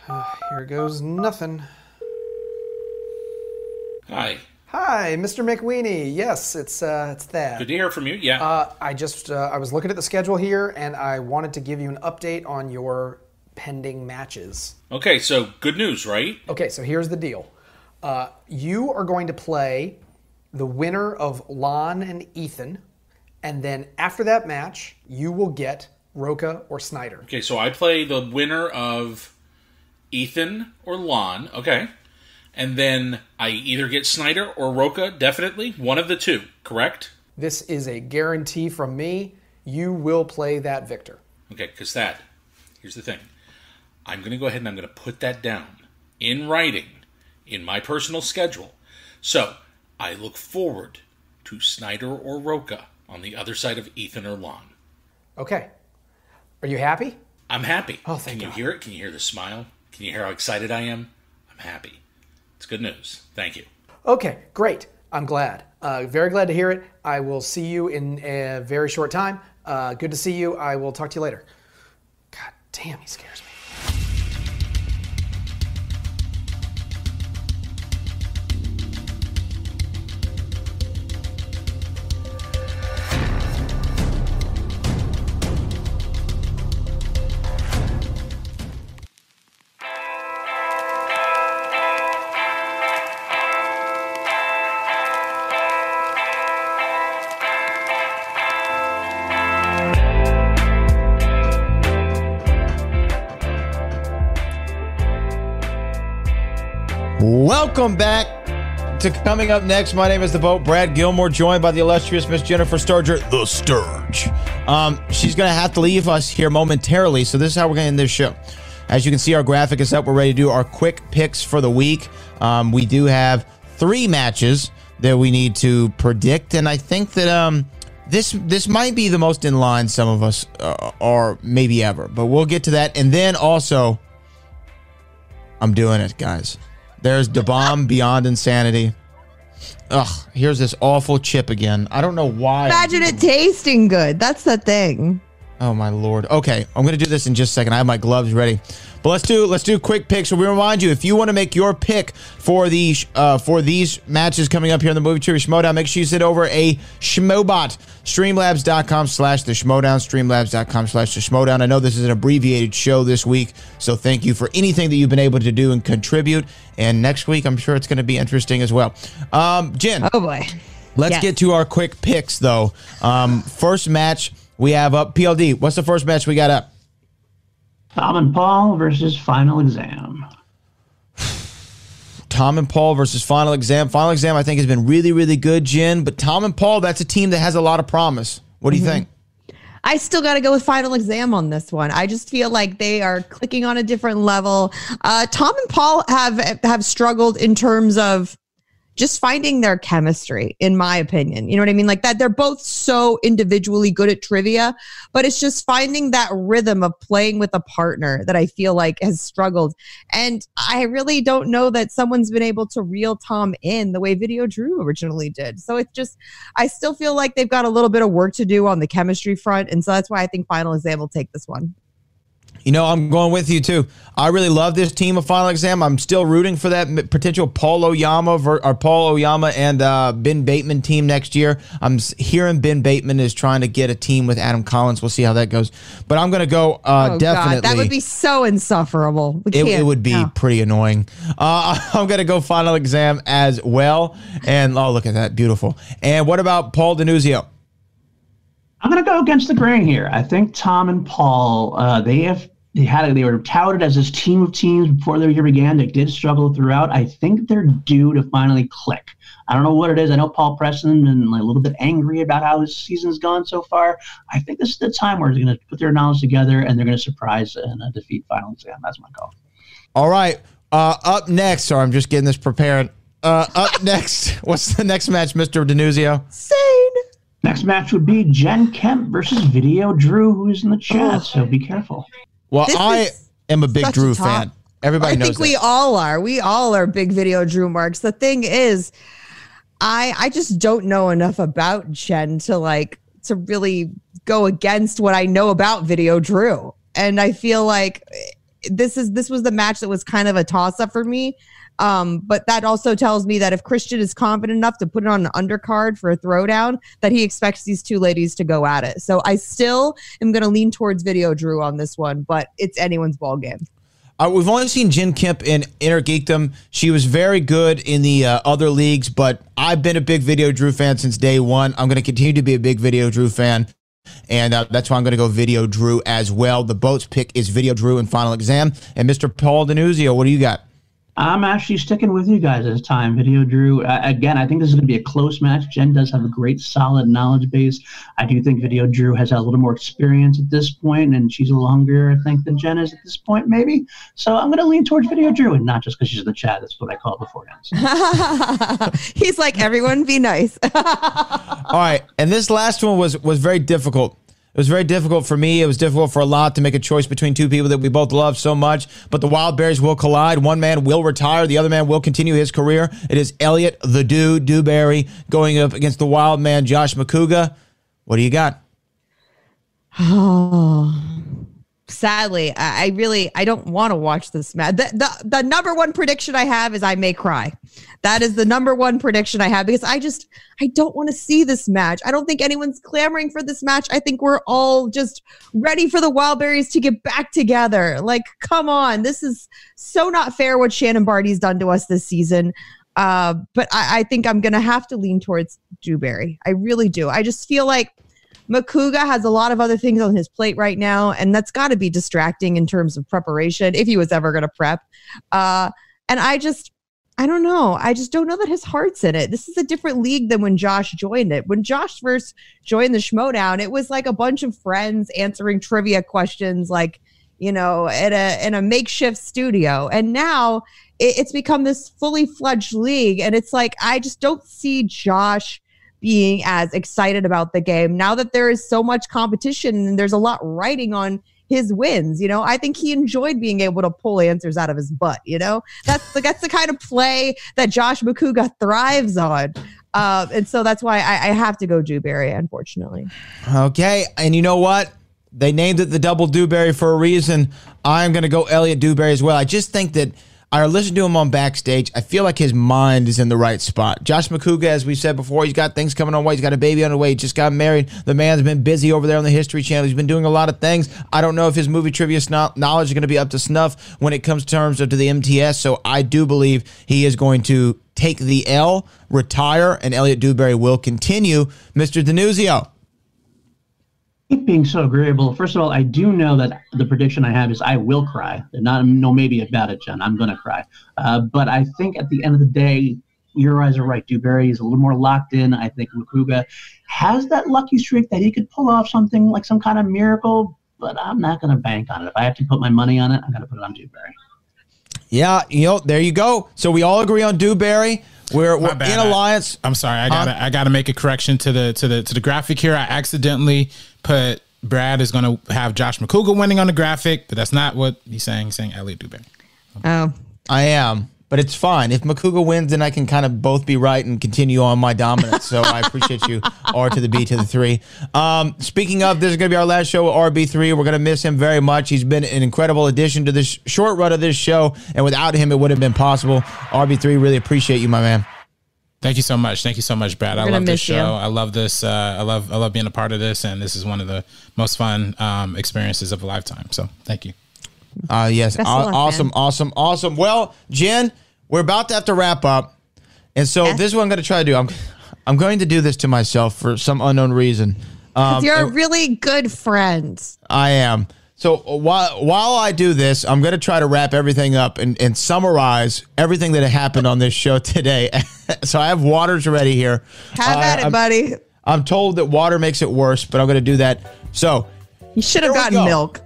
S12: uh, here goes nothing.
S13: Hi.
S12: Hi, Mr. McWeeny. Yes, it's uh, it's that.
S13: Good to hear from you. Yeah.
S12: Uh, I just uh, I was looking at the schedule here, and I wanted to give you an update on your pending matches.
S13: Okay, so good news, right?
S12: Okay, so here's the deal. Uh, you are going to play the winner of Lon and Ethan, and then after that match, you will get Roca or Sneider.
S13: Okay, so I play the winner of Ethan or Lon. Okay. And then I either get Sneider or Roca, definitely. One of the two, correct?
S12: This is a guarantee from me. You will play that victor.
S13: Okay, because that, here's the thing. I'm going to go ahead and I'm going to put that down in writing in my personal schedule. So I look forward to Sneider or Roca on the other side of Ethan or Lon.
S12: Okay. Are you happy?
S13: I'm happy.
S12: Oh, thank
S13: Can you
S12: God.
S13: hear it? Can you hear the smile? Can you hear how excited I am? I'm happy. It's good news. Thank you.
S12: Okay, great. I'm glad. Uh, very glad to hear it. I will see you in a very short time. Uh, good to see you. I will talk to you later. God damn, he scares me.
S1: Welcome back to coming up next. My name is the boat Brad Gilmore, joined by the illustrious Miss Jennifer Sturger, the Sturge. Um, she's going to have to leave us here momentarily, so this is how we're going to end this show. As you can see, our graphic is up. We're ready to do our quick picks for the week. Um, we do have three matches that we need to predict, and I think that um, this this might be the most in line some of us uh, are maybe ever. But we'll get to that, and then also, I'm doing it, guys. There's the bomb beyond insanity. Ugh, here's this awful chip again. I don't know why.
S2: Imagine it tasting good. That's the thing.
S1: Oh my lord. Okay, I'm gonna do this in just a second. I have my gloves ready. But let's do let's do quick picks. So we remind you if you want to make your pick for these uh, for these matches coming up here in the movie trivia Schmoedown, make sure you sit over a Schmobot. Streamlabs.com slash the Schmoedown. Streamlabs.com slash the Schmoedown. I know this is an abbreviated show this week, so thank you for anything that you've been able to do and contribute. And next week, I'm sure it's going to be interesting as well. Um, Jen.
S2: Oh boy.
S1: Let's
S2: Yes.
S1: get to our quick picks though. Um, first match we have up PLD. What's the first match we got up?
S3: Tom and Paul versus Final Exam.
S1: Tom and Paul versus Final Exam. Final Exam, I think, has been really, really good, Jen. But Tom and Paul, that's a team that has a lot of promise. What do you think?
S2: I still got to go with final exam on this one. I just feel like they are clicking on a different level. Uh, Tom and Paul have have struggled in terms of just finding their chemistry, in my opinion. You know what I mean? Like that, they're both so individually good at trivia, but it's just finding that rhythm of playing with a partner that I feel like has struggled. And I really don't know that someone's been able to reel Tom in the way Video Drew originally did. So it's just, I still feel like they've got a little bit of work to do on the chemistry front. And so that's why I think Final Exam will take this one.
S1: You know, I'm going with you too. I really love this team of Final Exam. I'm still rooting for that potential Paul Oyama ver- or Paul Oyama and uh, Ben Bateman team next year. I'm hearing Ben Bateman is trying to get a team with Adam Collins. We'll see how that goes. But I'm going to go uh,
S2: oh,
S1: definitely.
S2: God. That would be so insufferable.
S1: It, it would be
S2: no.
S1: pretty annoying. Uh, I'm going to go final exam as well. And oh, look at that. Beautiful. And what about Paul Denuzio?
S3: I'm going to go against the grain here. I think Tom and Paul, uh, they have they had they were touted as this team of teams before the year began. They did struggle throughout. I think they're due to finally click. I don't know what it is. I know Paul Preston been like, a little bit angry about how his season's gone so far. I think this is the time where they're going to put their knowledge together and they're going to surprise and uh, defeat Final Exam. That's my call.
S1: All right. Uh, up next. Sorry, I'm just getting this prepared. Uh, up next. What's the next match, Mr. Denuzio?
S3: Next match would be Jen Kemp versus Video Drew, who's in the chat. So be careful.
S1: Well,
S2: This
S1: I am a big
S2: such a
S1: Drew fan. Everybody
S2: I
S1: knows I
S2: think we all are. We all are big video Drew marks. The thing is, I I just don't know enough about Jen to like to really go against what I know about Video Drew. And I feel like eh, this is this was the match that was kind of a toss up for me. Um, but that also tells me that if Christian is confident enough to put it on an undercard for a throwdown, that he expects these two ladies to go at it. So I still am going to lean towards Video Drew on this one, but it's anyone's ball game.
S1: Uh, we've only seen Jen Kemp in Inner Geekdom. She was very good in the uh, other leagues, but I've been a big Video Drew fan since day one. I'm going to continue to be a big Video Drew fan. And uh, that's why I'm going to go Video Drew as well. The boat's pick is Video Drew in Final Exam. And Mr. Paul Denuzio, what do you got?
S3: I'm actually sticking with you guys this time. Video Drew. Uh, again, I think this is going to be a close match. Jen does have a great, solid knowledge base. I do think Video Drew has a little more experience at this point, and she's a little hungrier, I think, than Jen is at this point, maybe. So I'm going to lean towards Video Drew, and not just because she's in the chat. That's what I call it beforehand. So.
S2: He's like, everyone be nice.
S1: All right, and this last one was was very difficult. It was very difficult for me. It was difficult for a lot to make a choice between two people that we both love so much. But the Wild Berries will collide. One man will retire. The other man will continue his career. It is Elliot the Dude Dewberry going up against the Wild Man Josh Macuga. What do you got?
S2: Oh, sadly, I really I don't want to watch this match. The, the the number one prediction I have is I may cry. That is the number one prediction I have because I just I don't want to see this match. I don't think anyone's clamoring for this match. I think we're all just ready for the Wildberries to get back together. Like, come on, this is so not fair what Shannon Barty's done to us this season. Uh, but I, I think I'm gonna have to lean towards Dewberry. I really do. I just feel like Macuga has a lot of other things on his plate right now, and that's got to be distracting in terms of preparation if he was ever going to prep. Uh, and I just, I don't know. I just don't know that his heart's in it. This is a different league than when Josh joined it. When Josh first joined the Schmoedown, it was like a bunch of friends answering trivia questions, like you know, in a in a makeshift studio. And now it, it's become this fully fledged league, and it's like I just don't see Josh being as excited about the game now that there is so much competition and there's a lot riding on his wins. You know, I think he enjoyed being able to pull answers out of his butt. You know, that's the that's the kind of play that Josh Macuga thrives on. Uh, and so that's why I, I have to go Dewberry, unfortunately.
S1: Okay, and you know what? They named it the Double Dewberry for a reason. I'm going to go Elliot Dewberry as well. I just think that I listened to him on backstage. I feel like his mind is in the right spot. Josh Macuga, as we said before, he's got things coming on way. He's got a baby on the way. He just got married. The man's been busy over there on the History Channel. He's been doing a lot of things. I don't know if his movie trivia knowledge is going to be up to snuff when it comes terms of to the MTS. So I do believe he is going to take the L, retire, and Elliot Dewberry will continue. Mr. Denuzio.
S3: Being so agreeable. First of all, I do know that the prediction I have is I will cry. Not no maybe about it, Jen. I'm gonna cry. Uh, but I think at the end of the day, your eyes are right. Dewberry is a little more locked in. I think Macuga has that lucky streak that he could pull off something like some kind of miracle. But I'm not gonna bank on it. If I have to put my money on it, I'm gonna put it on Dewberry.
S1: Yeah, you know, there you go. So we all agree on Dewberry. We're, we're
S14: bad.
S1: in alliance.
S14: I'm sorry. I gotta I gotta make a correction to the to the to the graphic here. I accidentally put Brad is gonna have Josh Macuga winning on the graphic, but that's not what he's saying. He's saying Elliot Dewberry.
S2: Oh,
S1: I am, but it's fine. If Macuga wins, then I can kind of both be right and continue on my dominance. So I appreciate you. R to the B to the three. Um, speaking of, this is going to be our last show with RB3. We're going to miss him very much. He's been an incredible addition to this short run of this show, and without him, it wouldn't have been possible. RB3, really appreciate you, my man.
S14: Thank you so much. Thank you so much, Brad.
S2: We're
S14: I love this
S2: miss you.
S14: show. I love this. Uh, I love I love being a part of this, and this is one of the most fun um, experiences of a lifetime. So thank you.
S1: Uh, yes,
S2: Best of luck,
S1: awesome,
S2: man.
S1: awesome, awesome. Well, Jen, we're about to have to wrap up, and so this is what I'm going to try to do. I'm, I'm going to do this to myself for some unknown reason. Um,
S2: you're a
S1: and
S2: really good friend.
S1: I am. So uh, while while I do this, I'm going to try to wrap everything up and, and summarize everything that happened on this show today. so I have waters ready here.
S2: Have
S1: Uh,
S2: at it,
S1: I'm-
S2: buddy.
S1: I'm told that water makes it worse, but I'm going to do that. So
S2: You should have gotten
S1: go.
S2: milk.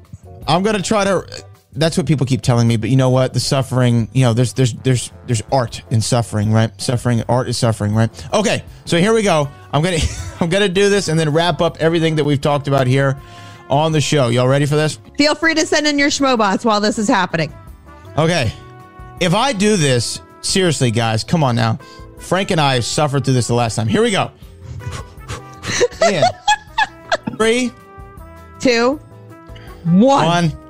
S1: I'm gonna try to. That's what people keep telling me, but you know what? The suffering, you know, there's there's there's there's art in suffering, right? Suffering, art is suffering, right? Okay, so here we go. I'm gonna I'm gonna do this and then wrap up everything that we've talked about here on the show. Y'all ready for this?
S2: Feel free to send in your schmobots while this is happening.
S1: Okay, if I do this seriously, guys, come on now. Frank and I suffered through this the last time. Here we go. Three,
S2: two, one.
S1: one.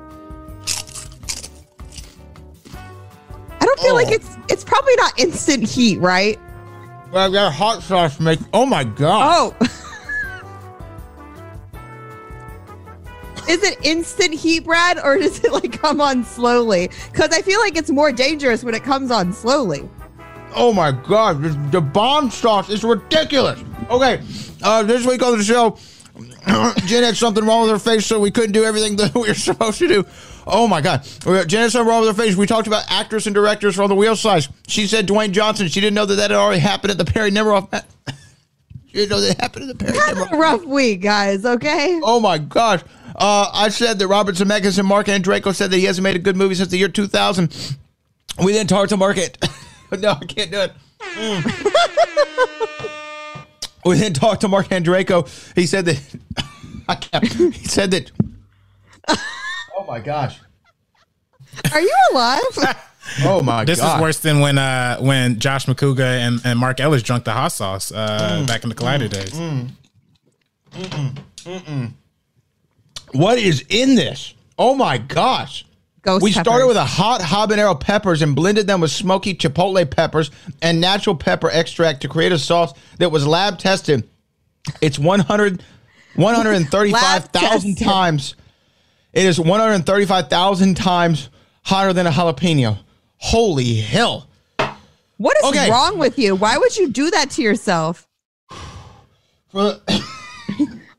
S2: Don't feel like it's it's probably not instant heat, right?
S1: Well, that hot sauce make. Oh my god.
S2: Oh. Is it instant heat, Brad, or does it like come on slowly? Because I feel like it's more dangerous when it comes on slowly.
S1: Oh my god, this, the bomb sauce is ridiculous. Okay, uh, this week on the show, Jen had something wrong with her face, so we couldn't do everything that we were supposed to do. Oh my god, We- Jen had something wrong with her face. We talked about actors and directors from the wheel size. She said Dwayne Johnson. She didn't know that that had already happened at the Perry Nemiroff. she didn't know that happened at the Perry
S2: a rough week, guys. Okay.
S1: Oh my gosh. Uh, I said that Robert Zemeckis and Mark Andreyko said that he hasn't made a good movie since the year 2000. We then talked to Mark. An- no, I can't do it. Mm. we then talked to Mark Andreyko. He said that. I can't, he said that. Oh my gosh.
S2: Are you alive?
S1: Oh my
S14: This
S1: god.
S14: is worse than when uh when Josh Macuga and, and Mark Ellis drunk the hot sauce uh
S1: Mm,
S14: back in the Collider
S1: mm,
S14: days.
S1: mm. Mm-mm, mm-mm. What is in this? Oh my gosh.
S2: Ghost
S1: we started with a hot habanero peppers and blended them with smoky chipotle peppers and natural pepper extract to create a sauce that was lab tested. It's 100 135,000 times. It is 135,000 times hotter than a jalapeno. Holy hell.
S2: What is
S1: Okay.
S2: wrong with you? Why would you do that to yourself?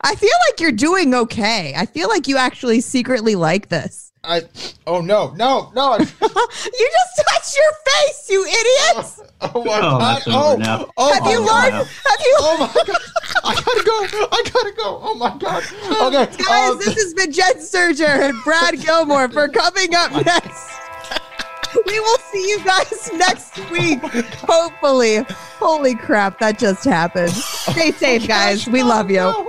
S2: I feel like you're doing okay. I feel like you actually secretly like this.
S1: I oh no, no, no.
S2: you just touched your face, you idiots.
S1: Oh my
S3: Oh,
S1: god. Oh,
S3: now.
S1: oh
S2: have
S1: my
S2: you
S1: God.
S2: learned? Have you
S1: Oh my god. I gotta go. I gotta go. Oh my god. Okay.
S2: Guys,
S1: um,
S2: this has been Jen Sturger and Brad Gilmore for coming up next. We will see you guys next week, hopefully. Holy crap, that just happened. Stay safe, guys. We love you.